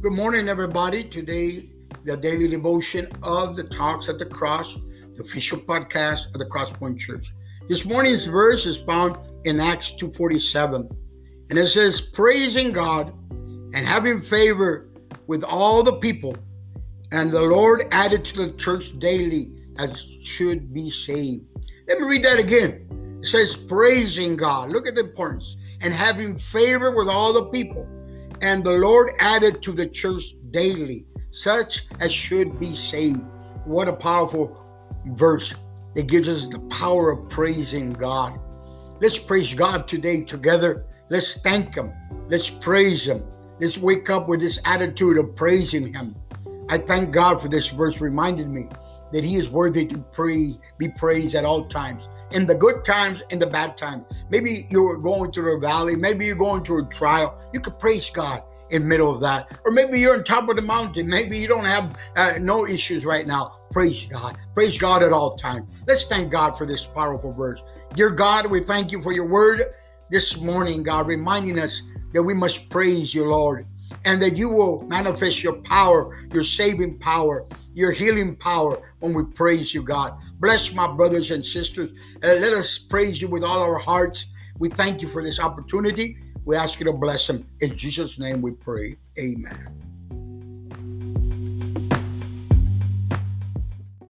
Good morning, everybody. Today, the daily devotion of the Talks at the Cross, the official podcast of the Crosspoint Church. This morning's verse is found in Acts 2:47, and it says, "Praising God and having favor with all the people, and the Lord added to the church daily as should be saved." Let me read that again. It says, "Praising God." Look at the importance and having favor with all the people and the Lord added to the church daily such as should be saved. What a powerful verse. It gives us the power of praising God. Let's praise God today together. Let's thank Him. Let's praise Him. Let's wake up with this attitude of praising Him. I thank God for this verse reminded me that He is worthy to praise, be praised at all times, in the good times, in the bad times. Maybe you're going through a valley, maybe you're going through a trial. You could praise God in middle of that, or maybe you're on top of the mountain. Maybe you don't have uh, no issues right now. Praise God, praise God at all times. Let's thank God for this powerful verse. Dear God, we thank you for your word this morning, God, reminding us that we must praise you, Lord and that you will manifest your power, your saving power, your healing power when we praise you, God. Bless my brothers and sisters. Uh, let us praise you with all our hearts. We thank you for this opportunity. We ask you to bless them. In Jesus' name we pray. Amen.